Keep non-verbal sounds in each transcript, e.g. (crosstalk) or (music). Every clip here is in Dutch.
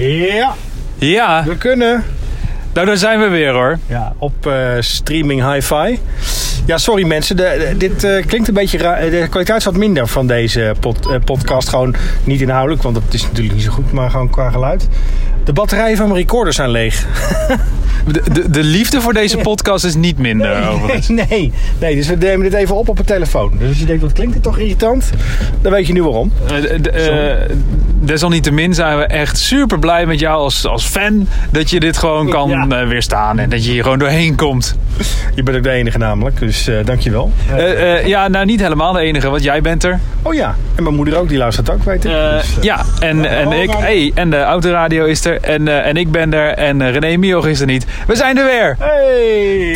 Ja, Ja, we kunnen. nou daar zijn we weer hoor. Ja, op eh, streaming hi-fi. Ja, sorry mensen, de, de- dit eh, klinkt een beetje raar. De kwaliteit is wat minder van deze pod- eh, podcast. Gewoon niet inhoudelijk, want dat is natuurlijk niet zo goed, maar gewoon qua geluid. De batterijen van mijn recorder zijn leeg. (laughs) De, de, de liefde voor deze podcast is niet minder overigens. (laughs) nee, nee, dus we nemen dit even op op een telefoon. Dus als je denkt, wat klinkt dit toch irritant? Dan weet je nu waarom. Eh, desalniettemin zijn we echt super blij met jou als, als fan. Dat je dit gewoon kan Ja. weerstaan en dat je hier gewoon doorheen komt. Je bent ook de enige namelijk, dus eh dankjewel. Eh, eh, ja, nou niet helemaal de enige, want jij bent er. Oh ja, en mijn moeder ook, die luistert ook, weet ik. Eh, Dus, eh, ja, en, en ik. Hey, en de autoradio is er. En, eh, en ik ben er. En eh, René Mioch is er niet. We zijn er weer. Hey!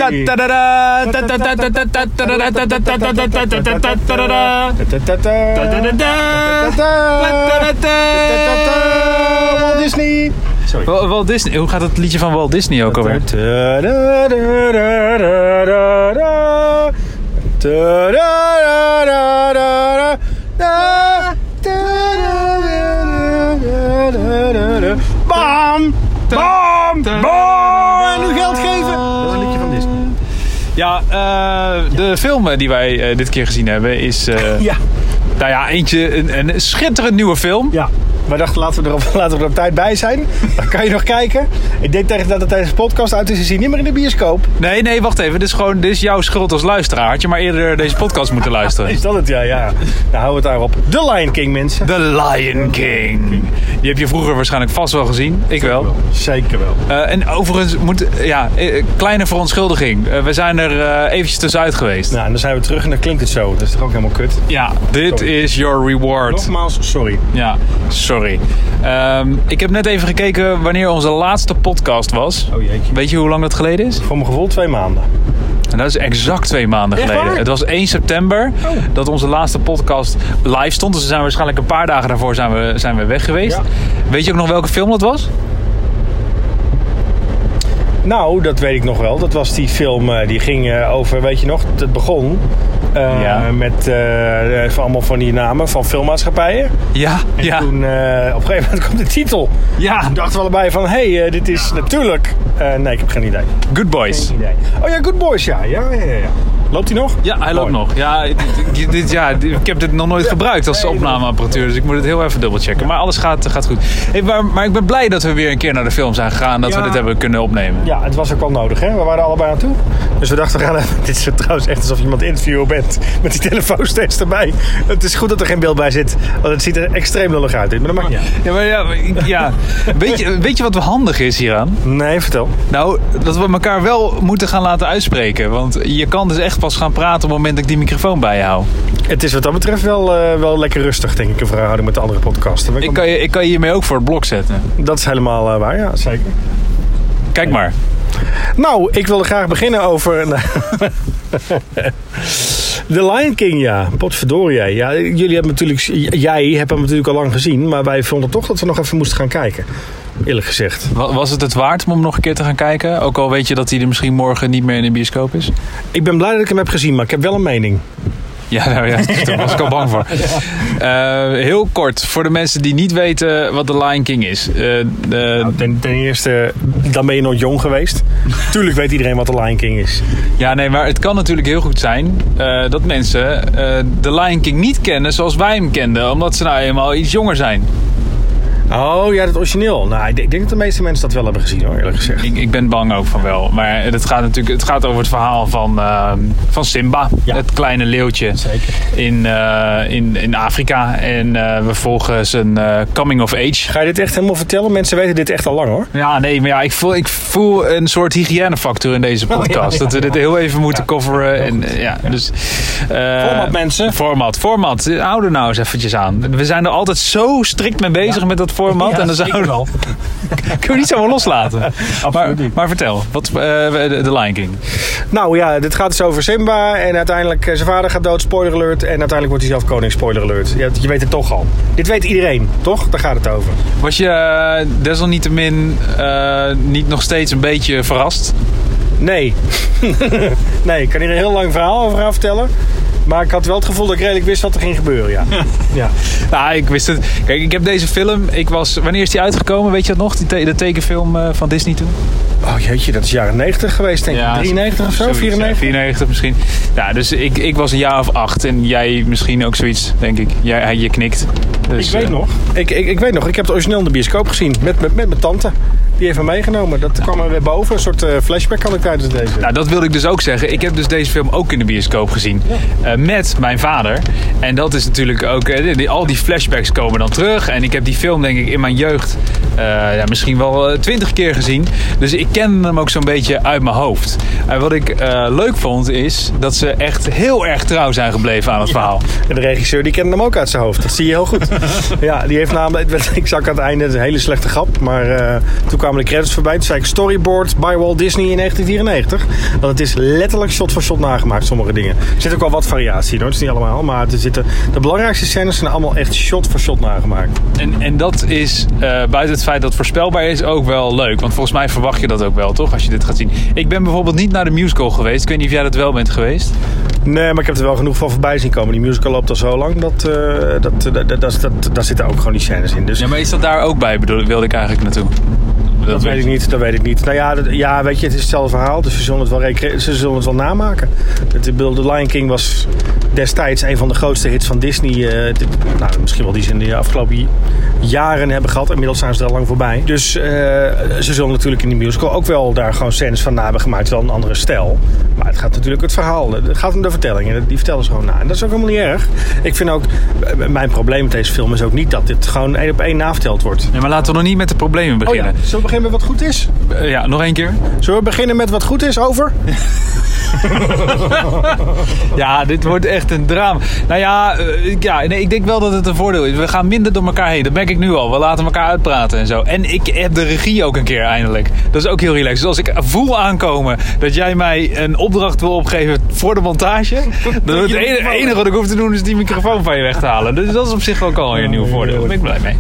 Walt Disney. Sorry. Wal- Walt Disney. Hoe gaat het liedje van Walt Disney ook alweer? Bam! Bam! Bam! En nu geld geven. Dat is een liedje van Disney. Ja, eh, de film eh, die wij eh, dit keer gezien hebben is... eh, (laughs) Ja. Nou ja, eentje, een, een schitterend nieuwe film. Ja. Wij dachten, laten we, er op, (laughs) laten we er op tijd bij zijn. (laughs) Dan kan je nog kijken. Ik denk tegen dat het deze podcast uit is, is hij niet meer in de bioscoop. Nee, nee, wacht even. Dit is gewoon dit is jouw schuld als luisteraar. Had je maar eerder deze podcast moeten (laughs) luisteren. Is dat het? Ja, ja. Nou, hou het daarop. The Lion King, mensen. The Lion King. Die heb je vroeger waarschijnlijk vast wel gezien. Ik wel. Zeker wel. Eh, en overigens, moet, ja, eh, kleine verontschuldiging. Eh, we zijn er eh, eventjes tussenuit geweest. Nou, en dan zijn we terug en dan klinkt het zo. Dat is toch ook helemaal kut. Ja, dit Sorry. is your reward. Nogmaals, sorry. Ja, sorry. Ehm, ik heb net even gekeken wanneer onze laatste podcast was. Oh jeetje. Weet je hoe lang dat geleden is? Voor mijn gevoel twee maanden. En dat is exact twee maanden geleden. Het was 1 september Oh. dat onze laatste podcast live stond. Dus we zijn waarschijnlijk een paar dagen daarvoor zijn we, zijn we weg geweest. Ja. Weet je ook nog welke film dat was? Nou, dat weet ik nog wel. Dat was die film eh, die ging eh, over, weet je nog, het begon eh, Ja. met eh, eh, allemaal van die namen van filmmaatschappijen. Ja, En ja, toen op een gegeven moment komt de titel. ja. Toen dachten we allebei van, hé, hey, dit is natuurlijk... Nee, ik heb geen idee. Good Boys. Geen idee. Oh ja, Good Boys, ja. ja, ja, ja. Loopt hij nog? Ja, hij loopt Mooi. nog. Ja, dit, dit- ja, ik heb dit nog nooit gebruikt als opnameapparatuur. Dus ik moet het heel even dubbelchecken. Maar alles gaat, gaat goed. Hey, maar, maar ik ben blij dat we weer een keer naar de film zijn gegaan. Dat we dit hebben kunnen opnemen. Ja, het was ook wel nodig, hè? We waren allebei aan toe. Dus we dachten, we gaan even... (laughs) Dit is trouwens echt alsof je iemand interviewer bent. Met die telefoon steeds erbij. Het is goed dat er geen beeld bij zit. Want het ziet er extreem lullig uit. Maar dat mag niet. Ja, maar ja, ja. (laughs) Weet, je, weet je wat handig is hieraan? Nee, vertel. Nou, dat we elkaar wel moeten gaan laten uitspreken. Want je kan dus echt pas gaan praten op het moment dat ik die microfoon bij je hou. Het is wat dat betreft wel, eh, wel lekker rustig, denk ik, in verhouding met de andere podcasten. Ik kan je, ik kan je hiermee ook voor het blok zetten. Dat is helemaal eh, waar, ja, zeker. Kijk maar. Nou, ik wilde graag beginnen over... (laughs) (laughs) The Lion King, ja. Potverdorie. Ja, jullie hebben natuurlijk... Jij hebt hem natuurlijk al lang gezien. Maar wij vonden toch dat we nog even moesten gaan kijken. Eerlijk gezegd. Wa- Was het het waard om hem nog een keer te gaan kijken? Ook al weet je dat hij er misschien morgen niet meer in de bioscoop is? Ik ben blij dat ik hem heb gezien, maar ik heb wel een mening. Ja, nou ja, (laughs) daar was ik al bang voor. Eh, heel kort, voor de mensen die niet weten wat The Lion King is. Eh, de- Nou, ten, ten eerste, dan ben je nooit jong geweest. (laughs) Tuurlijk weet iedereen wat The Lion King is. ja, nee, maar het kan natuurlijk heel goed zijn eh, dat mensen The Lion King niet kennen zoals wij hem kenden. Omdat ze nou eenmaal iets jonger zijn. Oh, ja, dat origineel. Nou, ik denk dat de meeste mensen dat wel hebben gezien, hoor, eerlijk gezegd. Ik, ik ben bang ook van wel. Maar het gaat natuurlijk het gaat over het verhaal van, eh, van Simba. Ja. Het kleine leeuwtje Zeker. in, eh, in, in Afrika. En eh, we volgen zijn eh, coming of age. Ga je dit echt helemaal vertellen? Mensen weten dit echt al lang, hoor. Ja, nee, maar ja, ik voel, ik voel een soort hygiënefactor in deze podcast. Oh, ja, ja, dat we dit heel even moeten coveren. En, ja, Dus, Format, mensen. Format, format. Hou er nou eens eventjes aan. We zijn er altijd zo strikt mee bezig met dat format. Ja, en dan zouden wel. (laughs) kunnen we niet zomaar loslaten. maar, niet. maar vertel, wat, eh, de, de Lion King. Nou ja, dit gaat dus over Simba. En uiteindelijk, eh, zijn vader gaat dood, spoiler alert. En uiteindelijk wordt hij zelf koning, spoiler alert. Je weet het toch al. Dit weet iedereen, toch? Daar gaat het over. Was je eh, desalniettemin eh, niet nog steeds een beetje verrast? Nee. (laughs) nee, ik kan hier een heel lang verhaal over gaan vertellen. Maar ik had wel het gevoel dat ik redelijk wist wat er ging gebeuren, ja. ja. (laughs) Nou, ik wist het. Kijk, ik heb deze film. Ik was, wanneer is die uitgekomen? Weet je dat nog? Die te- de tekenfilm eh, van Disney toen? Oh jeetje, dat is jaren 90 geweest, denk ik. 93 of zo, zoiets, ja, 94? 94 misschien. Ja, dus ik, ik was een jaar of acht. En jij misschien ook zoiets, denk ik. Jij, je knikt. Dus, ik weet eh, nog. Ik, ik, ik weet nog, ik heb het origineel in de bioscoop gezien. Met, met, met mijn tante. Die heeft me meegenomen. Dat kwam er weer boven. Een soort eh, flashback had ik tijdens deze. Nou, dat wilde ik dus ook zeggen. Ik heb dus deze film ook in de bioscoop gezien. Eh, met mijn vader. En dat is natuurlijk ook... eh, die- al die flashbacks komen dan terug. En ik heb die film denk ik in mijn jeugd... ja, misschien wel twintig keer gezien. Dus ik kende hem ook zo'n beetje uit mijn hoofd. En wat ik leuk vond is... dat ze echt heel erg trouw zijn gebleven aan het verhaal. En de regisseur die kende hem ook uit zijn hoofd. Dat zie je heel goed. (laughs) ja, die heeft namelijk... (laughs) Ik zag aan het einde een hele slechte grap. Maar toen kwamen de credits voorbij. Toen zei ik storyboard by Walt Disney in 1994. Want het is letterlijk shot voor shot nagemaakt, sommige dingen. Er zit ook wel wat variatie in, hoor. Het is niet allemaal. Maar er zitten, de belangrijkste scènes zijn allemaal echt shot voor shot nagemaakt. En, en dat is, eh, buiten het feit dat het voorspelbaar is, ook wel leuk. Want volgens mij verwacht je dat ook wel, toch? Als je dit gaat zien. Ik ben bijvoorbeeld niet naar de musical geweest. Ik weet niet of jij dat wel bent geweest. Nee, maar ik heb er wel genoeg van voorbij zien komen. Die musical loopt al zo lang. Dat, eh, dat, dat, dat, dat, dat- daar zitten ook gewoon die scènes in. Dus Ja, maar is dat daar ook bij, bedoel, wilde ik eigenlijk naartoe? Dat weet ik niet, dat weet ik niet. Nou ja, dat- ja, weet je, het is hetzelfde verhaal. Dus ze zullen het wel, recre- ze zullen het wel namaken. Het, bedoel, The Lion King was destijds een van de grootste hits van Disney. eh, dit- nou, misschien wel die ze in de afgelopen jaren hebben gehad. Inmiddels zijn ze er al lang voorbij. Dus eh, ze zullen natuurlijk in die musical ook wel daar gewoon scènes van na hebben gemaakt. Wel een andere stijl. Maar het gaat natuurlijk het verhaal. Het gaat om de vertelling. En die vertellen ze gewoon na. En dat is ook helemaal niet erg. Ik vind ook, eh, mijn probleem met deze film is ook niet dat dit gewoon één op één naverteld wordt. Nee, maar laten we nog niet met de problemen Oh ja, beginnen. met wat goed is? Eh, ja, nog één keer. Zullen we beginnen met wat goed is over? (laughs) Ja, dit wordt echt een drama. Nou ja, eh, ja nee, ik denk wel dat het een voordeel is. We gaan minder door elkaar heen. Dat merk ik nu al. We laten elkaar uitpraten en zo. En ik heb de regie ook een keer eindelijk. Dat is ook heel relaxed. Dus als ik voel aankomen dat jij mij een opdracht wil opgeven voor de montage. (laughs) Dan het enige, enige wat ik hoef te doen is die microfoon van je weg te halen. Dus dat is op zich ook al een nieuw voordeel. Daar ben ik blij mee.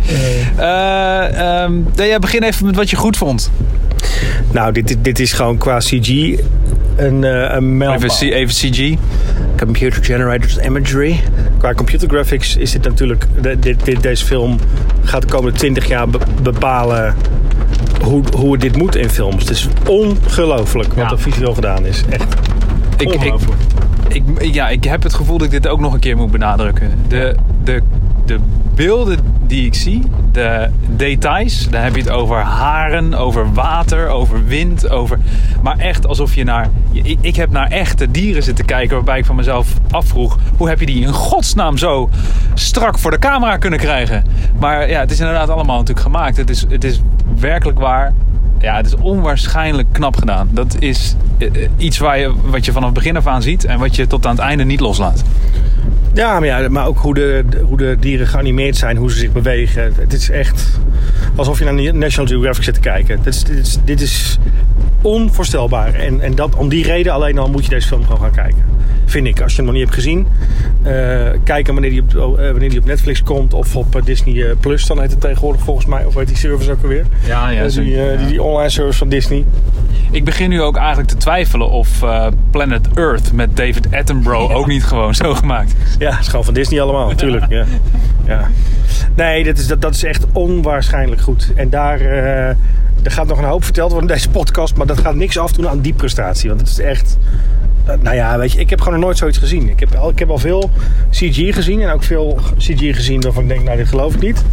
Ehm, nee, ja, begin even met wat je goed vond. Nou, dit, dit, is gewoon qua CG een, eh een. Even, even CG. Computer Generated Imagery. Qua computer graphics is dit natuurlijk... de- dit, dit, deze film gaat de komende 20 jaar be- bepalen hoe, hoe het dit moet in films. Het is ongelooflijk wat Ja. er visueel gedaan is. Echt Ik, ik, ik, ja, ik heb het gevoel dat ik dit ook nog een keer moet benadrukken. De, de, de beelden die ik zie, de details, daar heb je het over haren, over water, over wind, over... Maar echt alsof je naar... Ik, heb naar echte dieren zitten kijken waarbij ik van mezelf afvroeg... Hoe heb je die in godsnaam zo strak voor de camera kunnen krijgen? Maar ja, het is inderdaad allemaal natuurlijk gemaakt. Het is, het is werkelijk waar ja, het is onwaarschijnlijk knap gedaan. Dat is eh, eh, iets waar je, wat je vanaf begin af aan ziet en wat je tot aan het einde niet loslaat. Ja, maar, ook hoe de, hoe de dieren geanimeerd zijn, hoe ze zich bewegen. Het is echt alsof je naar National Geographic zit te kijken. Dit is, dit is, dit is onvoorstelbaar. En, en dat, om die reden alleen al moet je deze film gewoon gaan kijken. Vind ik. Als je hem nog niet hebt gezien, eh kijk hem wanneer die, op, eh, wanneer die op Netflix komt of op eh, Disney Plus. Dan heet het tegenwoordig volgens mij. Of heet die service ook alweer? Ja, Eh, die, die, die online service van Disney. Ik begin nu ook eigenlijk te twijfelen of Planet Earth met David Attenborough ook niet gewoon zo gemaakt. Ja, het is gewoon van Disney allemaal, natuurlijk. Ja. (laughs) Ja. Nee, dat is, dat, dat is echt onwaarschijnlijk goed. En daar, eh, er gaat nog een hoop verteld worden in deze podcast, maar dat gaat niks afdoen aan die prestatie. Want het is echt. eh, nou ja, weet je, ik heb gewoon nog nooit zoiets gezien. Ik heb, al, ik heb al veel CG gezien en ook veel CG gezien waarvan ik denk, nou, dit geloof ik niet.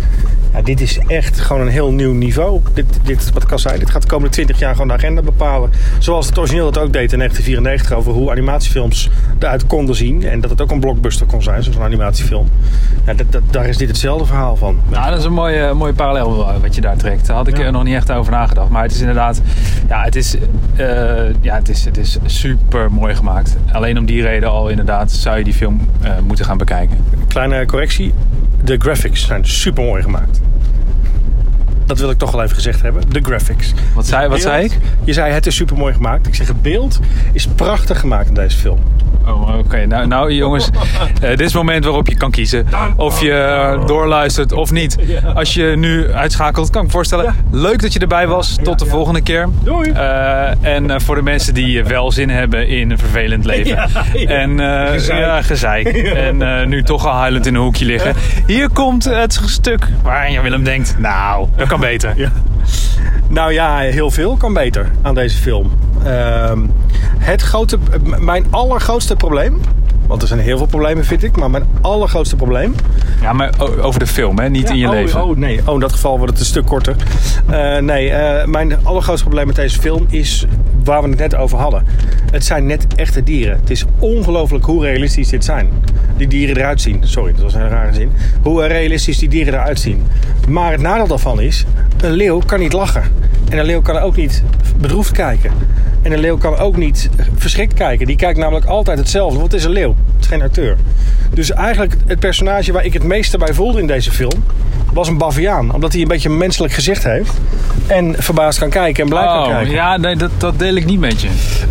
Ja, dit is echt gewoon een heel nieuw niveau. Dit, dit, wat ik al zei, dit gaat de komende 20 jaar gewoon de agenda bepalen. Zoals het origineel dat ook deed in 1994 over hoe animatiefilms eruit konden zien. En dat het ook een blockbuster kon zijn, zoals een animatiefilm. Ja, dat, dat, daar is dit hetzelfde verhaal van. Nou, dat is een mooie, mooie parallel eh, wat je daar trekt. Daar had ik Ja. er nog niet echt over nagedacht. Maar het is inderdaad, ja, het is, eh, ja, het is, het is super mooi gemaakt. Alleen om die reden al inderdaad zou je die film eh, moeten gaan bekijken. Kleine correctie, de graphics zijn super mooi gemaakt. Dat wil ik toch wel even gezegd hebben. De graphics. Wat zei, wat zei ik? Je zei het is super mooi gemaakt. Ik zeg het beeld is prachtig gemaakt in deze film. Oh, oké. Nou, nou, jongens, (laughs) eh, dit is het moment waarop je kan kiezen of je eh, doorluistert of niet. Als je nu uitschakelt, kan ik me voorstellen. Leuk dat je erbij was. Tot de volgende keer. Doei. Eh, en voor de mensen die wel zin hebben in een vervelend (laughs) leven. Ja, ja. En eh, Gezeik. ja, gezeik. (laughs) En nu toch al huilend in een hoekje liggen. Hier komt het stuk waar je Willem denkt, nou, dat kan beter. Ja. Nou ja, heel veel kan beter aan deze film. Ehm, het grote, mijn allergrootste probleem. Want er zijn heel veel problemen, vind ik. Maar mijn allergrootste probleem. Ja, maar over de film, hè? niet in je oh, leven. Oh nee, oh, in dat geval wordt het een stuk korter. Eh, nee, eh, mijn allergrootste probleem met deze film is waar we het net over hadden. Het zijn net echte dieren. Het is ongelooflijk hoe realistisch dit zijn. Die dieren eruit zien. Sorry, dat was een rare zin. Hoe realistisch die dieren eruit zien. Maar het nadeel daarvan is, een leeuw kan niet lachen. En een leeuw kan ook niet bedroefd kijken. En een leeuw kan ook niet verschrikt kijken. Die kijkt namelijk altijd hetzelfde. Want het is een leeuw. Het is geen acteur. Dus eigenlijk het personage waar ik het meeste bij voelde in deze film... was een baviaan. Omdat hij een beetje een menselijk gezicht heeft. En verbaasd kan kijken en blij kan Oh, kijken. ja, nee, dat, dat deel ik niet met je.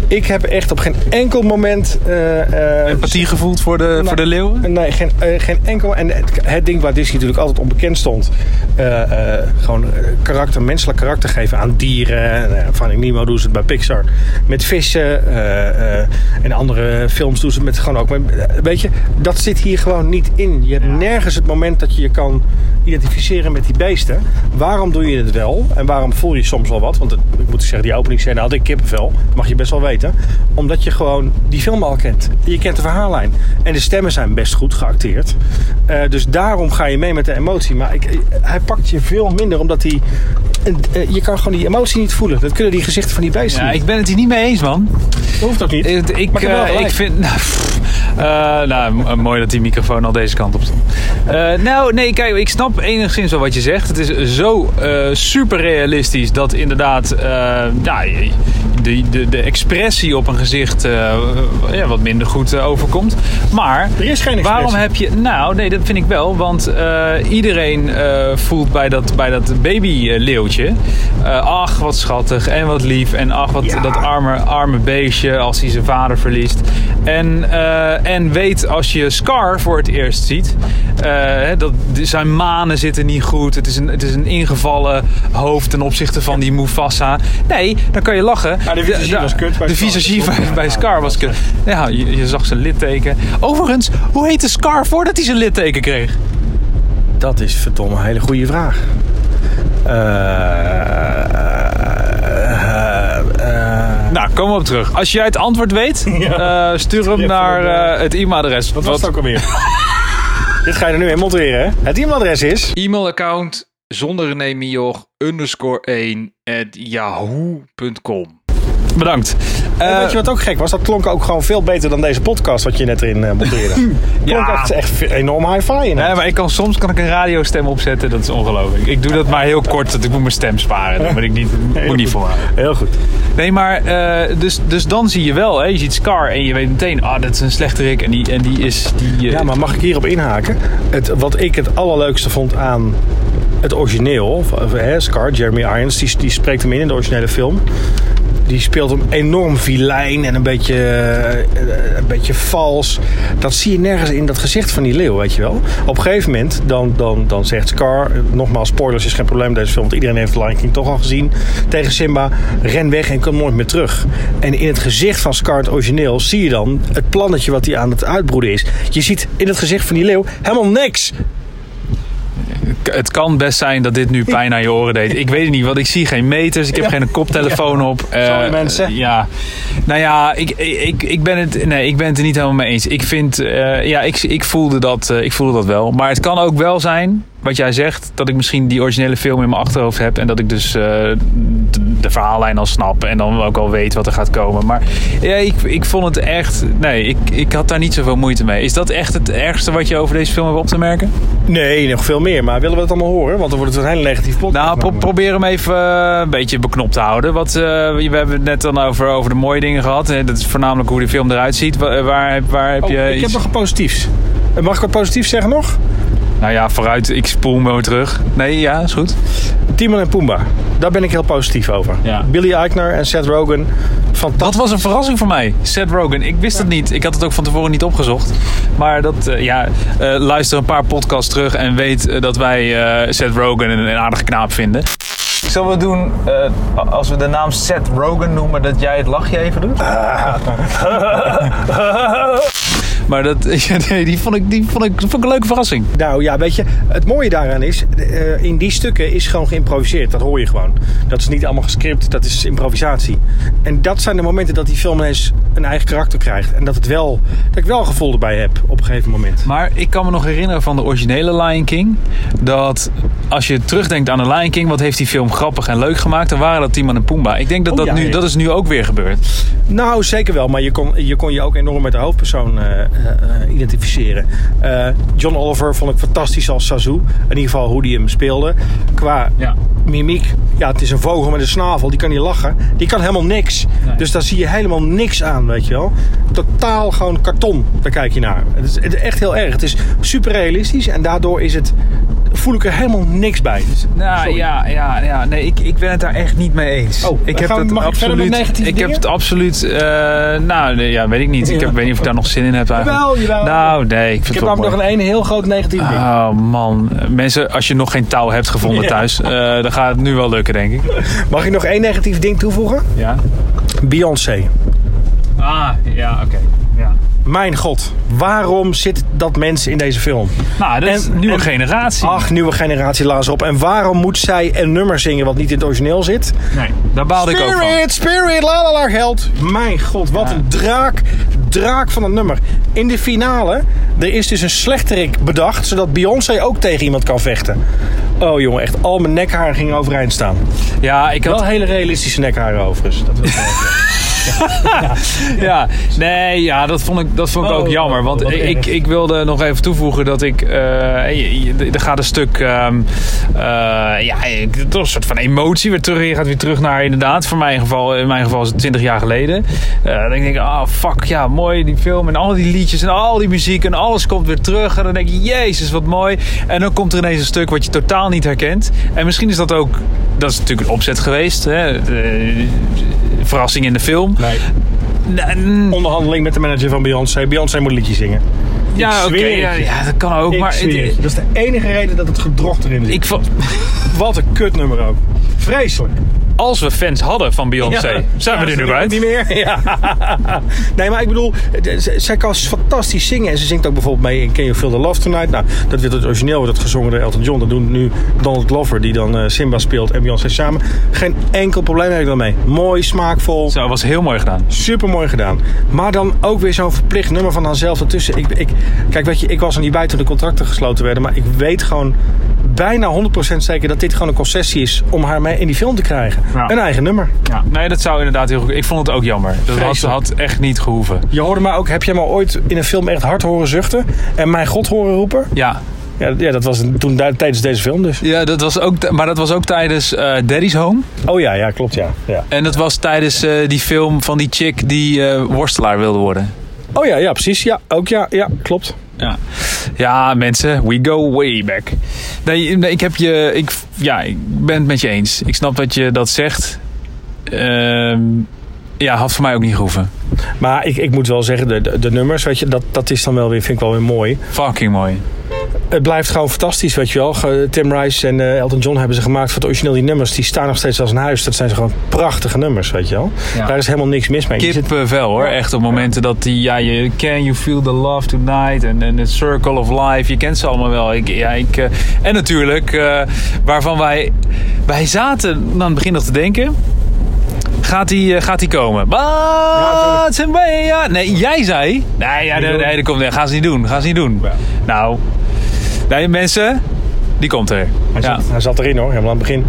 Ik heb echt op geen enkel moment... eh, eh, Empathie gevoeld voor de, Nou, voor de leeuwen? Nee, geen, eh, geen enkel. En het, het ding waar Disney natuurlijk altijd onbekend stond. eh, eh, gewoon karakter, menselijk karakter geven aan dieren. Uh, van Nemo doen ze het bij Pixar. Met vissen. eh, eh, en andere films doen ze met gewoon ook. Met, eh, weet je, dat zit hier gewoon niet in. Je hebt nergens het moment dat je je kan identificeren met die beesten. Waarom doe je het wel? En waarom voel je soms wel wat? Want het- ik moet zeggen, die openingsscène had ik kippenvel. Mag je best wel weten. Omdat je gewoon die film al kent. Je kent de verhaallijn. En de stemmen zijn best goed geacteerd. Dus daarom ga je mee met de emotie. Maar ik, hij pakt je veel minder omdat hij... eh, je kan gewoon die emotie niet voelen. Dat kunnen die gezichten van die beesten Ja, niet. ik ben het hier niet mee eens, man. Dat hoeft ook niet. Ik, ik, Maar ik heb wel eh, ik vind. (laughs) Nou, pff, eh, nou, mooi dat die microfoon al deze kant op stond. Nou, nee, kijk, ik snap enigszins wel wat je zegt. Het is zo super realistisch dat inderdaad. ja, de, de, de expressie op een gezicht ja, wat minder goed overkomt. Maar Er is geen waarom heb je. Nou, nee, dat vind ik wel. Want iedereen voelt bij dat, bij dat eh, ach, wat schattig en wat lief. En ach, wat Ja. dat arme, arme beestje als hij zijn vader verliest. En, eh, en weet als je Scar voor het eerst ziet. eh, hè, dat zijn manen zitten niet goed. Het is, een, het is een ingevallen hoofd ten opzichte van die Mufasa. Nee, dan kan je lachen. Ja, de visagie was kut bij De Scar. visagie bij, bij was kut. Ja, je, je zag zijn litteken. Overigens, hoe heette Scar voordat hij zijn litteken kreeg? Dat is verdomme een hele goede vraag. Eh, eh, Nou, komen we op terug. Als jij het antwoord weet, (laughs) Ja. eh, stuur hem naar eh, het e-mailadres. wat was het ook alweer? (laughs) Dit ga je er nu in monteren, hè? Het e-mailadres is... E-mailaccount zonder René Mioch underscore 1 at yahoo.com. Bedankt. Eh, weet je wat ook gek was? Dat klonk ook gewoon veel beter dan deze podcast wat je net erin eh, monteerde. (laughs) klonk Ja. echt, echt enorm hi-fi in. Nee, maar ik kan, soms kan ik een radiostem opzetten. Dat is ongelooflijk. Ik doe dat maar heel kort. Dat ik moet mijn stem sparen. Dat moet ik niet, (laughs) moet niet volhouden. Heel goed. Nee, maar eh, dus, dus dan zie je wel. Hè, je ziet Scar en je weet meteen... Ah, dat is een slechterik. En die, en die is... Die, Ja, maar mag ik hierop inhaken? Het, wat ik het allerleukste vond aan het origineel, hè, Scar, Jeremy Irons, die, die spreekt hem in in de originele film. Die speelt hem enorm vilijn en een beetje, eh, een beetje vals. Dat zie je nergens in dat gezicht van die leeuw, weet je wel. Op een gegeven moment, dan, dan, dan zegt Scar... eh, Nogmaals, spoilers is geen probleem deze film... want iedereen heeft Lion King toch al gezien... tegen Simba, ren weg en kom nooit meer terug. En in het gezicht van Scar, het origineel... zie je dan het plannetje wat hij aan het uitbroeden is. Je ziet in het gezicht van die leeuw helemaal niks. Het kan best zijn dat dit nu pijn aan je oren deed. Ik weet het niet, want ik zie geen meters. Ik heb Ja. geen koptelefoon op. Eh, Sorry, mensen. Ja. Nou ja, ik, ik, ik, ben het, nee, ik ben het er niet helemaal mee eens. Ik vind, eh, ja, ik, ik, voelde dat, eh, ik voelde dat wel. Maar het kan ook wel zijn, wat jij zegt, dat ik misschien die originele film in mijn achterhoofd heb. En dat ik dus eh, de, verhaallijn al snap. En dan ook al weet wat er gaat komen. Maar ja, ik, ik vond het echt, nee, ik, ik had daar niet zoveel moeite mee. Is dat echt het ergste wat je over deze film hebt op te merken? Nee, nog veel meer. Maar willen we het allemaal horen? Want dan wordt het een hele negatief podcast. Nou, pro- probeer hem even eh, een beetje beknopt te houden. Wat, eh, we hebben het net dan over, over de mooie dingen gehad. Dat is voornamelijk hoe de film eruit ziet. Wa- Waar, waar heb Oh, je ik heb nog positiefs. Mag ik wat positiefs zeggen nog? Nou ja, vooruit. Ik spoel me terug. Nee, ja, is goed. Timon en Pumbaa. Daar ben ik heel positief over. Ja. Billy Eichner en Seth Rogen. Fantastisch. Dat was een verrassing voor mij. Seth Rogen. Ik wist het niet. Ik had het ook van tevoren niet opgezocht. Maar dat, eh, ja, eh, luister een paar podcasts terug en weet eh, dat wij Seth Rogen een, een aardige knaap vinden. Zullen we doen, als we de naam Seth Rogen noemen, dat jij het lachje even doet? (laughs) (laughs) maar dat, (laughs) nee, die, vond ik, die vond ik, vond ik een leuke verrassing. Nou ja, weet je, het mooie daaraan is, eh, in die stukken is gewoon geïmproviseerd. Dat hoor je gewoon. Dat is niet allemaal gescript, dat is improvisatie. En dat zijn de momenten dat die film ineens een eigen karakter krijgt. En dat, het wel, dat ik wel gevoel erbij heb op een gegeven moment. Maar ik kan me nog herinneren van de originele Lion King. Dat als je terugdenkt aan de Lion King, wat heeft die film grappig en leuk gemaakt? Dan waren dat Timon en Pumbaa. Ik denk dat Oh, dat, ja, nu, ja. dat is nu ook weer gebeurd. Nou, zeker wel. Maar je kon je, kon je ook enorm met de hoofdpersoon eh, identificeren. Eh, John Oliver vond ik fantastisch als Sazu. In ieder geval hoe die hem speelde. Qua Ja. mimiek. Ja, het is een vogel met een snavel. Die kan niet lachen. Die kan helemaal niks. Nee. Dus daar zie je helemaal niks aan, weet je wel. Totaal gewoon karton. Daar kijk je naar. Het is, het is echt heel erg. Het is super realistisch. En daardoor is het, voel ik er helemaal niks bij. Dus- Nou Sorry. ja, ja, ja, nee, ik, ik ben het daar echt niet mee eens. Oh, ik gaan we- het mag ik absoluut. negatieve ik heb het absoluut. eh, nou, nee, ja, weet ik niet. Ik heb, weet niet of ik daar nog zin in heb eigenlijk. Jawel, jawel. Nou, nee, ik vind Ik heb namelijk nog een ene heel groot negatief ding. Oh man, mensen, als je nog geen touw hebt gevonden Ja. thuis, eh, dan gaat het nu wel lukken, denk ik. Mag ik nog één negatief ding toevoegen? Ja. Beyoncé. Ah, ja, oké. Mijn god, waarom zit dat mens in deze film? Nou, dat is En- nieuwe en- generatie. Ach, nieuwe generatie laat ze op. En waarom moet zij een nummer zingen wat niet in het origineel zit? nee, daar baalde ik ook van. Spirit, spirit, la la la, geld. Mijn god, wat Ja. een draak. Draak van een nummer. In de finale, er is dus een slechterik bedacht... zodat Beyoncé ook tegen iemand kan vechten. Oh jongen, echt al mijn nekharen gingen overeind staan. Ja, ik had Wel hele realistische nekharen overigens. Dat wil ik (laughs) (laughs) Ja, nee, ja, dat vond ik, dat vond ik ook Oh, jammer. Want ik, ik wilde nog even toevoegen dat ik. eh, er gaat een stuk. ehm, eh, ja, toch een soort van emotie weer terug. Je gaat weer terug naar inderdaad. Voor mijn geval, in mijn geval is het 20 jaar geleden. Eh, dan denk ik, ah fuck, ja, mooi die film. En al die liedjes en al die muziek en alles komt weer terug. En dan denk je, jezus, wat mooi. En dan komt er ineens een stuk wat je totaal niet herkent. En misschien is dat ook. Dat is natuurlijk een opzet geweest. Hè? Verrassing in de film. Nee. Onderhandeling met de manager van Beyoncé. Beyoncé moet een liedje zingen. Ja, oké. ja, dat kan ook. Ik maar het- dat is de enige reden dat het gedrocht erin zit. ik, Wat een kutnummer ook. Vreselijk. Als we fans hadden van Beyoncé, Ja. zijn we Ja, er nu uit. Niet meer. Ja. (laughs) Nee, maar ik bedoel, zij kan fantastisch zingen. En ze zingt ook bijvoorbeeld mee in Can You Feel the Love Tonight. Nou, dat wordt het origineel wordt het gezongen door Elton John. Dat doen nu Donald Glover, die dan eh, Simba speelt en Beyoncé samen. Geen enkel probleem heb ik daarmee. Mooi, smaakvol. Zo, was heel mooi gedaan. Super mooi gedaan. Maar dan ook weer zo'n verplicht nummer van haarzelf ertussen. Ik, ik, kijk, weet je, ik was er niet bij toen de contracten gesloten werden. Maar ik weet gewoon bijna 100% zeker dat dit gewoon een concessie is om haar mee in die film te krijgen. Ja. Een eigen nummer. Ja. Nee, dat zou inderdaad heel goed. Ik vond het ook jammer. Dat had, had echt niet gehoeven. Je hoorde mij ook, heb jij me ooit in een film echt hard horen zuchten en mijn god horen roepen? Ja, Ja, ja dat was toen tijdens deze film dus. ja dat was ook, maar dat was ook tijdens eh, Daddy's Home. Oh ja, ja, klopt ja. ja. En dat was tijdens eh, die film van die chick die eh, worstelaar wilde worden. Oh ja, ja, precies. Ja, ook ja, ja, klopt. Ja. ja, mensen, we go way back. Nee, nee, ik heb je. Ik, ja, ik ben het met je eens. Ik snap dat je dat zegt. Ehm, ja, had voor mij ook niet gehoeven. Maar ik, ik moet wel zeggen, de, de, de nummers, weet je, dat, dat is dan wel weer, vind ik wel weer mooi. Fucking mooi. Het blijft gewoon fantastisch, weet je wel. Tim Rice en eh, Elton John hebben ze gemaakt voor het origineel. Die nummers, die staan nog steeds als een huis. Dat zijn ze gewoon prachtige nummers, weet je wel. Ja. Daar is helemaal niks mis mee. Je zit- Kippenvel hoor. Echt op momenten dat die. Ja, je, can you feel the love tonight? En en the circle of life. Je kent ze allemaal wel. Ik, ja, ik, eh, en natuurlijk, eh, waarvan wij. Wij zaten aan het begin nog te denken. Gaat die, eh, gaat die komen? Wat zijn wij? Ja. Nee, jij zei. Nee, ja, nee, nee, dat komt, nee, gaan ze niet doen. Gaan ze niet doen. Ja. Nou, nee, mensen, die komt er. hij, Ja. zat, hij zat erin hoor, helemaal aan het begin.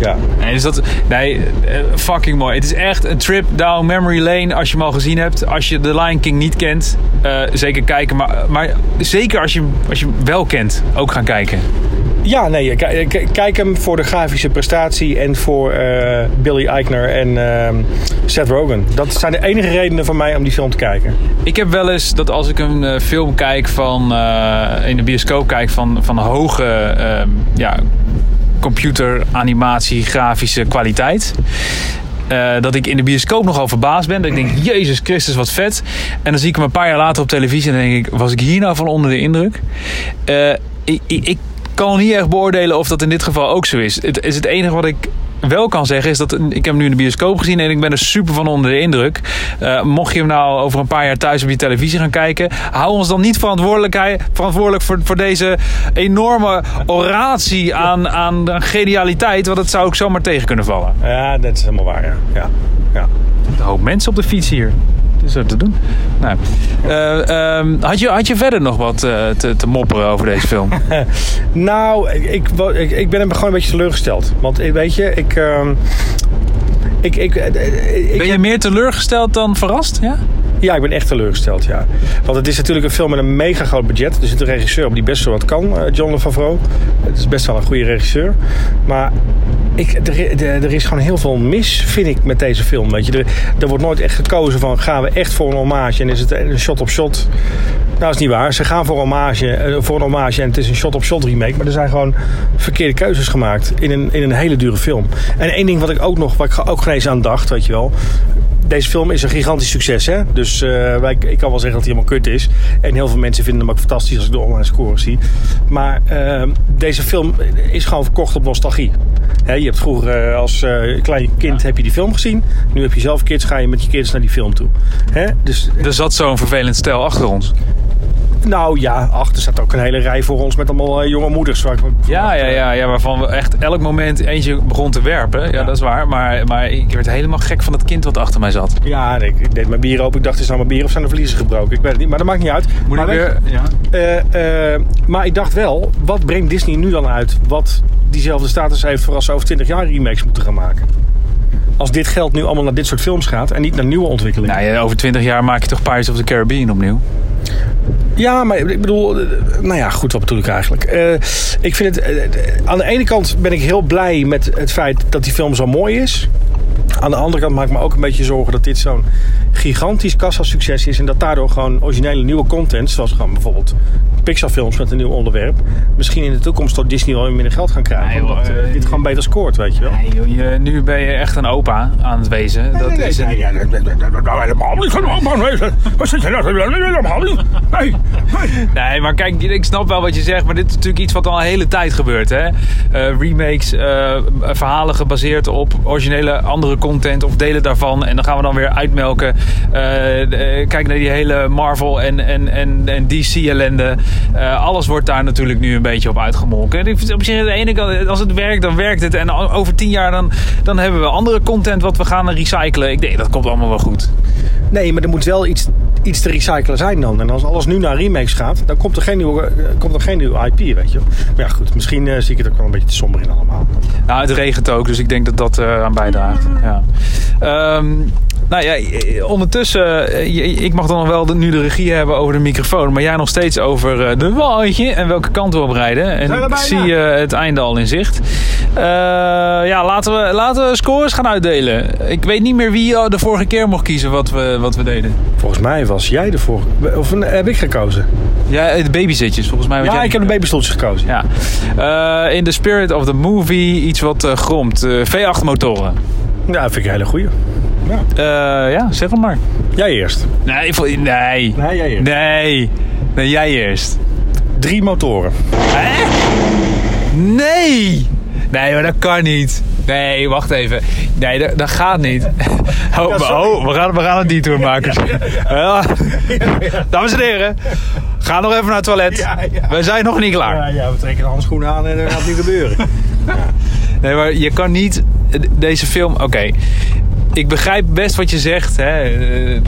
Ja. Nee, dus dat, nee, eh, fucking mooi. Het is echt een trip down memory lane als je hem al gezien hebt. Als je The Lion King niet kent, eh, zeker kijken. Maar, maar zeker als je, als je hem wel kent, ook gaan kijken. Ja, nee, k- k- kijk hem voor de grafische prestatie en voor eh, Billy Eichner en ehm, Seth Rogen. Dat zijn de enige redenen voor mij om die film te kijken. Ik heb wel eens dat als ik een eh, film kijk van eh, in de bioscoop kijk van, van hoge ehm, ja, computeranimatie, grafische kwaliteit. dat ik in de bioscoop nogal verbaasd ben. Dat ik denk, Jezus Christus, wat vet. En dan zie ik hem een paar jaar later op televisie en denk ik, was ik hier nou van onder de indruk? Ik, ik, ik kan niet echt beoordelen of dat in dit geval ook zo is. Het is het enige wat ik wel kan zeggen is dat ik heb hem nu in de bioscoop gezien en ik ben er super van onder de indruk. Eh, mocht je hem nou over een paar jaar thuis op je televisie gaan kijken, hou ons dan niet verantwoordelijkheid, verantwoordelijk voor, voor deze enorme oratie aan, aan, aan genialiteit, want dat zou ik zomaar tegen kunnen vallen. Ja, dat is helemaal waar, ja. ja. ja. Een hoop mensen op de fiets hier. Er te doen. Nou, ehm, had, je, had je verder nog wat eh, te, te mopperen over deze film? (laughs) Nou, ik, ik, ben hem gewoon een beetje teleurgesteld. Want eh, weet je, ik... ehm, ik, ik, ik Ben je meer teleurgesteld dan verrast? Ja? (laughs) Ja, ik ben echt teleurgesteld, ja. Want het is natuurlijk een film met een mega groot budget. Er zit een regisseur op die best wel wat kan, eh, John Favreau. Het is best wel een goede regisseur. Maar ik, er, er- is gewoon heel veel mis, vind ik, met deze film. Weet je. Er, er wordt nooit echt gekozen van, gaan we echt voor een hommage? En is het een shot-op-shot? Nou, dat is niet waar. Ze gaan voor hommage, eh, voor een hommage en het is een shot-op-shot remake. Maar er zijn gewoon verkeerde keuzes gemaakt in een, in een hele dure film. En één ding wat ik ook nog, waar ik ook geen eens aan dacht, weet je wel deze film is een gigantisch succes. Hè? Dus eh, wij, ik kan wel zeggen dat hij helemaal kut is. En heel veel mensen vinden hem ook fantastisch als ik de online scores zie. Maar eh, deze film is gewoon verkocht op nostalgie. Hè, je hebt vroeger eh, als eh, klein kind heb je die film gezien. Nu heb je zelf kids, ga je met je kids naar die film toe. Hè? Dus Er zat zo'n vervelend stel achter ons. Nou ja, achter staat ook een hele rij voor ons met allemaal eh, jonge moeders. Waar ik, Ja, ja, ja, ja, waarvan we echt elk moment eentje begon te werpen. Ja, Ja. dat is waar. Maar, maar ik werd helemaal gek van het kind wat achter mij zat. Ja, ik, ik deed mijn bier open. Ik dacht, is nou mijn bier of zijn de vliezen gebroken? Ik weet het niet, maar dat maakt niet uit. Moet maar ik weer... Ja. Eh, eh, maar ik dacht wel, wat brengt Disney nu dan uit? Wat diezelfde status heeft voor als ze over 20 jaar remakes moeten gaan maken? Als dit geld nu allemaal naar dit soort films gaat en niet naar nieuwe ontwikkelingen. Nou, ja, over twintig jaar maak je toch Pirates of the Caribbean opnieuw? Ja, maar ik bedoel, eh, nou ja, goed, wat bedoel ik eigenlijk? Eh, ik vind het, eh, aan de ene kant ben ik heel blij met het feit dat die film zo mooi is. Aan de andere kant maak ik me ook een beetje zorgen dat dit zo'n gigantisch kassasucces is. En dat daardoor gewoon originele nieuwe content, zoals gewoon bijvoorbeeld Pixar-films met een nieuw onderwerp, misschien in de toekomst door Disney wel weer minder geld gaan krijgen. Nee, joh, omdat eh, eh, dit gewoon beter scoort, weet je wel. Nee, joh, je, nu ben je echt een opa aan het wezen. Dat is nee, nee, nee, nee, nee, nee, nee, helemaal niet. Wat zit je nou? Helemaal niet. Nee, nee. Nee, maar kijk, ik snap wel wat je zegt, maar dit is natuurlijk iets wat al een hele tijd gebeurt. Hè? Eh, remakes, eh, verhalen gebaseerd op originele andere content of delen daarvan. En dan gaan we dan weer uitmelken. Eh, eh, kijk naar die hele Marvel en, en, en, en DC ellende. Eh, alles wordt daar natuurlijk nu een beetje op uitgemolken. En ik op zich de ene kant, als het werkt, dan werkt het. En over tien jaar dan, dan hebben we andere content wat we gaan recyclen. Ik denk, dat komt allemaal wel goed. Nee, maar er moet wel iets, iets te recyclen zijn dan. En als alles nu naar remakes gaat, dan komt er geen nieuwe, eh, komt er geen nieuwe IP, weet je wel. Maar ja, goed, misschien eh, zie ik het ook wel een beetje te somber in allemaal. Nou, het regent ook, dus ik denk dat dat eh, aan bijdraagt. Ja. Ehm, nou ja, eh, ondertussen, eh, ik mag dan nog wel nu de regie hebben over de microfoon, maar jij nog steeds over eh, de waaltje en welke kant we op rijden. En ik zie eh, het einde al in zicht. Eh, ja, laten we, laten we scores gaan uitdelen. Ik weet niet meer wie eh, de vorige keer mocht kiezen wat we, wat we deden. Volgens mij was jij de vorige... Of eh, heb ik gekozen? Ja, de babyzitjes, volgens mij. Ja, jij- ik heb de babystoeltjes gekozen. Ja. Eh, in the spirit of the movie, iets wat eh, gromt. Eh, V8 motoren. Ja, dat vind ik een hele goeie. Ja. Eh, ja, zeg het maar. Jij eerst. Nee, nee. Nee, jij eerst. Nee. Nee, jij eerst. Drie motoren. Hè? Nee. Nee, maar dat kan niet. Nee, wacht even. Nee, dat, dat gaat niet. (laughs) Oh, Ja, oh, we, gaan, we gaan een detour maken. (laughs) Ja. Dames en heren, ga nog even naar het toilet. We zijn nog niet klaar. Ja, ja, we trekken de handschoenen aan en dat gaat niet gebeuren. (laughs) Nee, maar je kan niet deze film. Oké, ik begrijp best wat je zegt. Hè. Eh,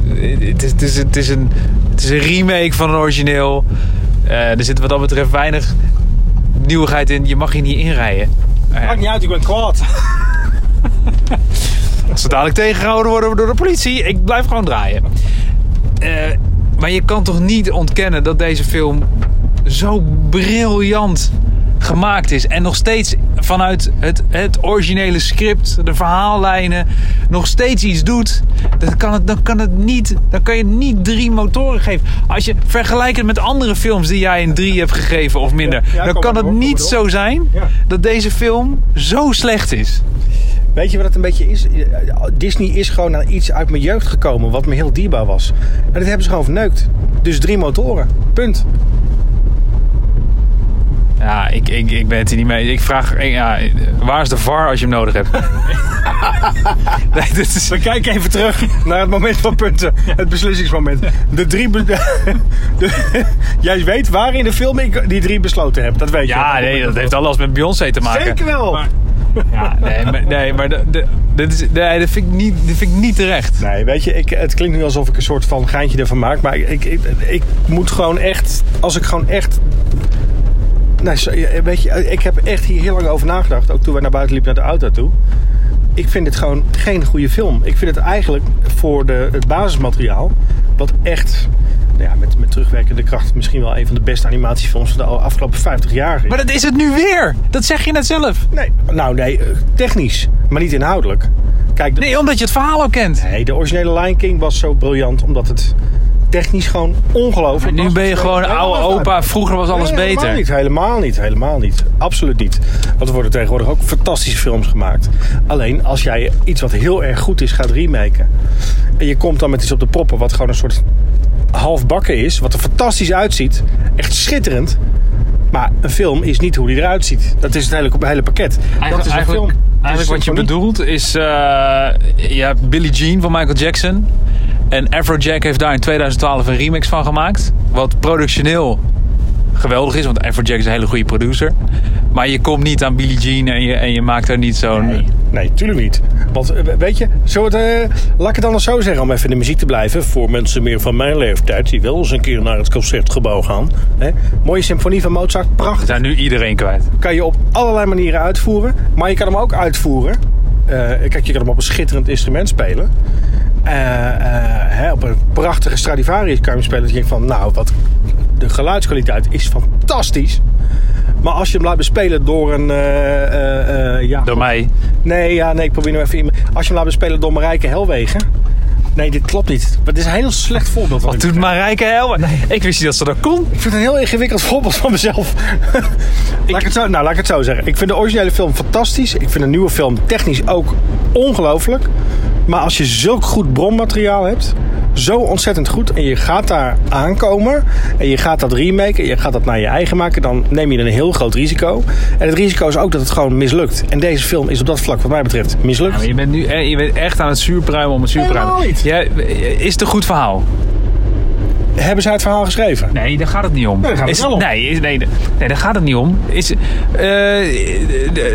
Het, is, het, is, het, is een, het is een remake van een origineel. Eh, er zit wat dat betreft weinig nieuwigheid in. Je mag hier niet inrijden. Ja, Maakt niet uit, ik ben kwaad. (laughs) als we dadelijk tegengehouden worden door de politie, ik blijf gewoon draaien. Eh, maar je kan toch niet ontkennen dat deze film zo briljant gemaakt is. En nog steeds vanuit het, het originele script, de verhaallijnen, nog steeds iets doet. Dan kan, het, dan, kan het niet, dan kan je niet drie motoren geven. Als je vergelijkt het met andere films die jij een drie hebt gegeven of minder. Ja, ja, dan kan het door, niet zo zijn Ja. dat deze film zo slecht is. Weet je wat het een beetje is? Disney is gewoon naar iets uit mijn jeugd gekomen wat me heel dierbaar was. En dat hebben ze gewoon verneukt. Dus drie motoren. Punt. Ja, ik, ik, ik ben het hier niet mee. Ik vraag, ik- ja, waar is de VAR als je hem nodig hebt? (laughs) nee, dit is, We kijken even terug naar het moment van punten. Het beslissingsmoment. De drie... be- (laughs) de- jij weet waar in de film ik die drie besloten heb. Dat weet je. ja, nee, dat heeft alles met Beyoncé te maken. Zeker wel. Ja, nee, maar, nee, maar de, de, dit is, nee, dat, vind ik niet, dat vind ik niet terecht. Nee, weet je, ik, het klinkt nu alsof ik een soort van geintje ervan maak. Maar ik, ik, ik moet gewoon echt... Als ik gewoon echt... Nee, weet je, ik heb echt hier heel lang over nagedacht. Ook toen wij naar buiten liepen naar de auto toe. Ik vind het gewoon geen goede film. Ik vind het eigenlijk voor de, het basismateriaal... Wat echt... nou Ja, met, met terugwerkende kracht misschien wel een van de beste animatiefilms van de afgelopen 50 jaar. is. Maar dat is het nu weer. Dat zeg je net zelf. Nee, nou nee, eh, technisch, maar niet inhoudelijk. Kijk, de, Nee, omdat je het verhaal ook kent. Nee, de originele Lion King was zo briljant omdat het technisch gewoon ongelooflijk nu ben je gewoon oude opa. Vroeger was alles Nee, Helemaal beter. niet, helemaal niet, helemaal niet. Absoluut niet. Want er worden tegenwoordig ook fantastische films gemaakt. Alleen als jij iets wat heel erg goed is gaat remaken. En je komt dan met iets op de proppen wat gewoon een soort halfbakken is. Wat er fantastisch uitziet. Echt schitterend. Maar een film is niet hoe die eruit ziet. Dat is het hele, hele pakket. dat is Eigenlijk, een film. eigenlijk wat je bedoelt is... eh je hebt Billie Jean van Michael Jackson. En Afrojack heeft daar in 2012 een remix van gemaakt. Wat productioneel geweldig is. Want Afrojack is een hele goede producer. Maar je komt niet aan Billie Jean en je, en je maakt er niet zo'n... Nee, nee, tuurlijk niet. Want eh, weet je, eh, laat ik het anders zo zeggen om even in de muziek te blijven. Voor mensen meer van mijn leeftijd die wel eens een keer naar het concertgebouw gaan. Hè? Mooie symfonie van Mozart, We prachtig. zijn nu iedereen kwijt. Kan je op allerlei manieren uitvoeren. Maar je kan hem ook uitvoeren. eh, kijk, je kan hem op een schitterend instrument spelen. Eh, hè, op een prachtige Stradivarius kan je spelen. Dat je denkt van, nou, wat, de geluidskwaliteit is fantastisch. Maar als je hem laat bespelen door een... eh, eh, eh, ja, Door mij. Nee, ja, nee, ik probeer nu even... in- Als je hem laat bespelen door Marijke Helwegen... Nee, dit klopt niet. Maar dit is een heel slecht voorbeeld. Wat doet Marijke Helwe? Ik wist niet dat ze dat kon. Ik vind het een heel ingewikkeld voorbeeld van mezelf. (laughs) laat, ik het zo, nou, laat ik het zo zeggen. Ik vind de originele film fantastisch. Ik vind de nieuwe film technisch ook ongelooflijk. Maar als je zulk goed bronmateriaal hebt... Zo ontzettend goed. En je gaat daar aankomen. En je gaat dat remaken. En je gaat dat naar je eigen maken. Dan neem je een heel groot risico. En het risico is ook dat het gewoon mislukt. En deze film is op dat vlak wat mij betreft mislukt. Ja, maar je bent nu je bent echt aan het zuurpruimen om het zuurpruimen. Is het een goed verhaal? Hebben zij het verhaal geschreven? Nee, daar gaat het niet om. Nee, daar gaat het is, wel om. Nee, nee, nee, daar gaat het niet om. Is,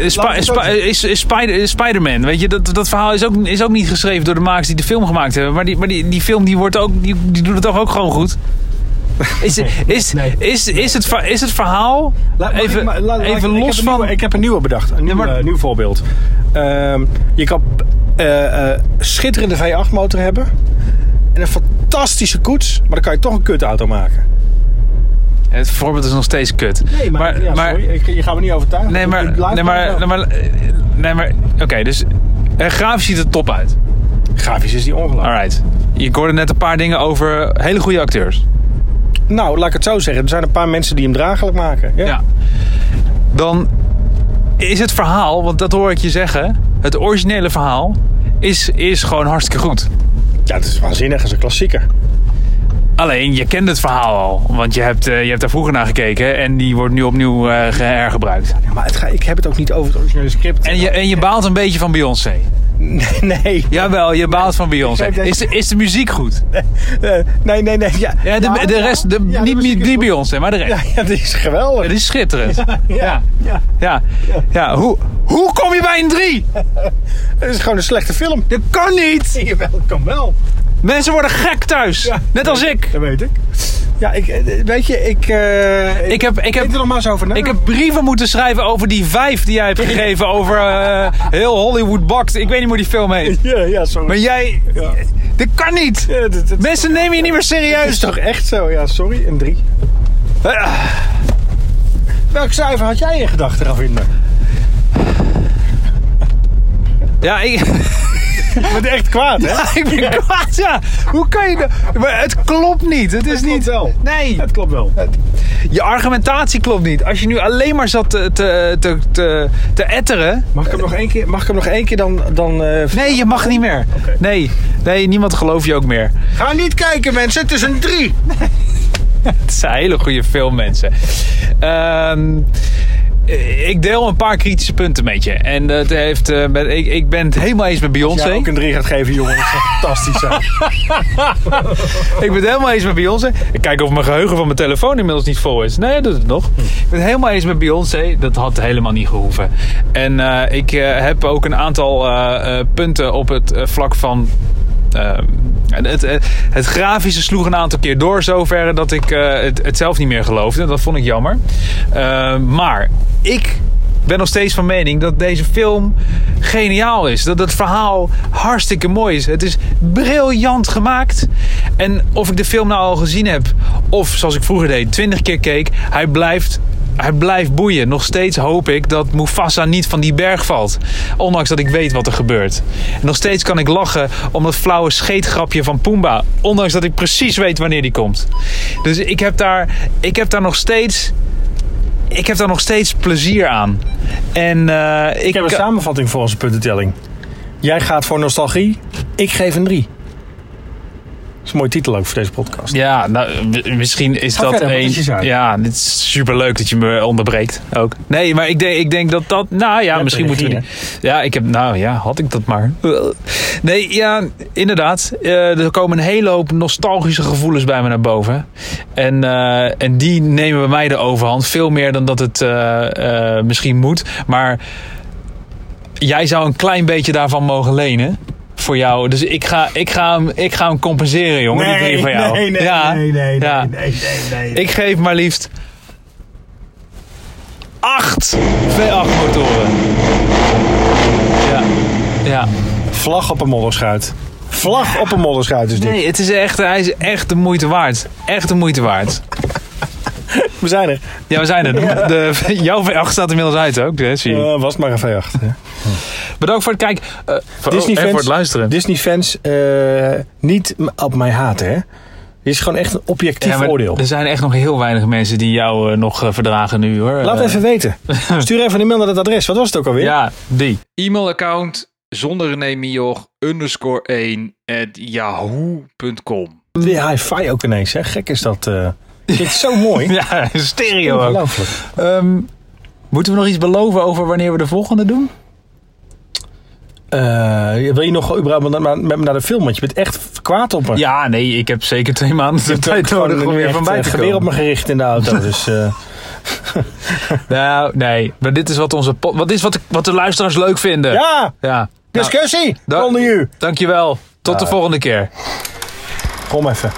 zeggen. is, is Spider, Spider-Man, weet je, dat, dat verhaal is ook, is ook niet geschreven door de makers die de film gemaakt hebben. Maar die, maar die, die film die, wordt ook, die, die doet het toch ook gewoon goed? Is, is, is, is, het, is het verhaal even, even los van... ik heb een nieuwe bedacht. Een nieuw, voorbeeld. Ehm, je kan eh, eh, schitterende V8 motor hebben. En een fantastische koets. Maar dan kan je toch een kutauto maken. Het voorbeeld is nog steeds kut. maar, ja, sorry. Ik, je gaat me niet overtuigen. Nee, maar, nee, maar, nee, maar, nee, maar oké, dus eh, grafisch ziet er top uit. Grafisch is die ongelooflijk. Alright. Je hoorde net een paar dingen over hele goede acteurs. Nou, laat ik het zo zeggen. Er zijn een paar mensen die hem draaglijk maken. Ja. Ja. Dan is het verhaal, want dat hoor ik je zeggen, het originele verhaal is, is gewoon hartstikke goed. Ja, het is waanzinnig. Het is een klassieker. Alleen, je kent het verhaal al, want je hebt, eh, je hebt daar vroeger naar gekeken en die wordt nu opnieuw eh, ge- hergebruikt. Ja, maar het ga, ik heb het ook niet over het originele script. En je, en je baalt een beetje van Beyoncé. Nee, nee. Jawel, je baalt van Beyoncé. Is de, is de muziek goed? Nee, nee, nee. Ja, Ja, de, de rest, de, ja, de niet, goed. Beyoncé, maar de rest. Ja, ja, die is geweldig. Het is schitterend. ja, ja. Ja, ja. Hoe, hoe kom je bij een 3? (laughs) Het is gewoon een slechte film. Dat kan niet. Jawel, kan wel. Mensen worden gek thuis. Ja. Net als ik. Dat weet ik. Ja, ik, eh, weet je, ik... eh, Ik heb, ik, heb, er nog maar eens over na. ik heb brieven moeten schrijven over die vijf die jij hebt gegeven over eh, (laughs) heel Hollywood Boxed. Ik weet niet hoe die film heet. Ja, ja, sorry. Maar jij... Ja. Dat kan niet. Ja, dat, dat- Mensen nemen je niet meer Het is serieus. toch echt zo? Ja, sorry. Een drie. Welk cijfer had jij in gedachten, Ravinder? Ja, ik, Je bent echt kwaad, hè? ik ben kwaad, ja. Hoe kan je dat? Maar het klopt niet. Het is Het klopt niet... wel. Nee, Het klopt wel. je argumentatie klopt niet. Als je nu alleen maar zat te, te, te, te, te etteren... Mag ik hem nog één keer, mag ik hem nog één keer dan... dan eh, Nee, je mag niet meer. Nee, nee, niemand gelooft je ook meer. Ga niet kijken, mensen. Het is een 3. (laughs) Het zijn hele goede filmmensen. Ehm ik deel een paar kritische punten met je. En dat heeft, eh, met- ik, ik ben het helemaal eens met Als Beyoncé. jij ook een 3 gaat geven, jongen. Dat zou fantastisch zijn. (laughs) Ik ben het helemaal eens met Beyoncé. Ik kijk of mijn geheugen van mijn telefoon inmiddels niet vol is. Nee, dat doet het nog. Ik ben het helemaal eens met Beyoncé. Dat had helemaal niet gehoeven. En eh, ik eh, heb ook een aantal eh, eh, punten op het eh, vlak van... eh, het, het, het grafische sloeg een aantal keer door zover dat ik eh, het, het zelf niet meer geloofde. Dat vond ik jammer. Eh, maar ik ben nog steeds van mening dat deze film geniaal is. Dat het verhaal hartstikke mooi is. Het is briljant gemaakt. En of ik de film nou al gezien heb, of zoals ik vroeger deed, twintig keer keek, hij blijft. Hij blijft boeien. Nog steeds hoop ik dat Mufasa niet van die berg valt. Ondanks dat ik weet wat er gebeurt. En nog steeds kan ik lachen om dat flauwe scheetgrapje van Pumbaa. Ondanks dat ik precies weet wanneer die komt. Dus ik heb daar, ik heb daar nog steeds ik heb daar nog steeds plezier aan. En eh, ik, Ik heb een samenvatting voor onze puntentelling. Jij gaat voor nostalgie. Ik geef een 3. Is een mooie titel ook voor deze podcast. Ja, nou, misschien is Ga dat verder, een. Ja, dit is superleuk dat je me onderbreekt ook. Nee, maar ik denk, ik denk dat dat. Nou ja, misschien moeten we. Ja, ik heb. Nou ja, had ik dat maar. Nee, ja, inderdaad. Eh, er komen een hele hoop nostalgische gevoelens bij me naar boven. En, eh, en die nemen bij mij de overhand. Veel meer dan dat het eh, eh, misschien moet. Maar jij zou een klein beetje daarvan mogen lenen. Voor jou. Dus ik ga, ik ga, hem, ik ga hem compenseren, jongen. die drie van jou. nee, nee, ja, nee, nee, ja. nee, nee, nee, nee. Ik geef maar liefst acht V8 motoren. Ja. Ja. Vlag op een modderschuit. Vlag op een modderschuit is dit. Nee, het is echt, hij is echt de moeite waard. Echt de moeite waard. We zijn er. Ja, we zijn er. De, de- jouw V8 staat inmiddels uit ook, hè, zie je. Eh, was maar een V8. hè. Bedankt voor het kijken. Eh, voor, Disney fans- voor het luisteren. Disney-fans eh, niet op mij haten, hè? Dit is gewoon echt een objectief Ja, oordeel. Er zijn echt nog heel weinig mensen die jou nog verdragen nu, hoor. Laat even weten. (laughs) Stuur even een mail naar het adres. Wat was het ook alweer? Ja, die. E-mailaccount zonder René Mioch underscore 1 at yahoo.com. Weer hi-fi ook ineens, hè? Gek is dat. Eh dit is zo mooi. (laughs) Ja, stereo ook. Ongelooflijk. Ehm, moeten we nog iets beloven over wanneer we de volgende doen? Eh, wil je nog überhaupt met, me naar de film? Want je bent echt kwaad op me. Ja, nee, ik heb zeker twee maanden de Ik tijd nodig om weer van bij te weer op komen. me gericht in de auto. (laughs) dus eh, (laughs) Nou, nee, maar dit is wat, onze wat, is wat, de- wat de luisteraars leuk vinden. ja, ja. Nou, discussie da- onder u. dankjewel. Tot de volgende keer. Kom even.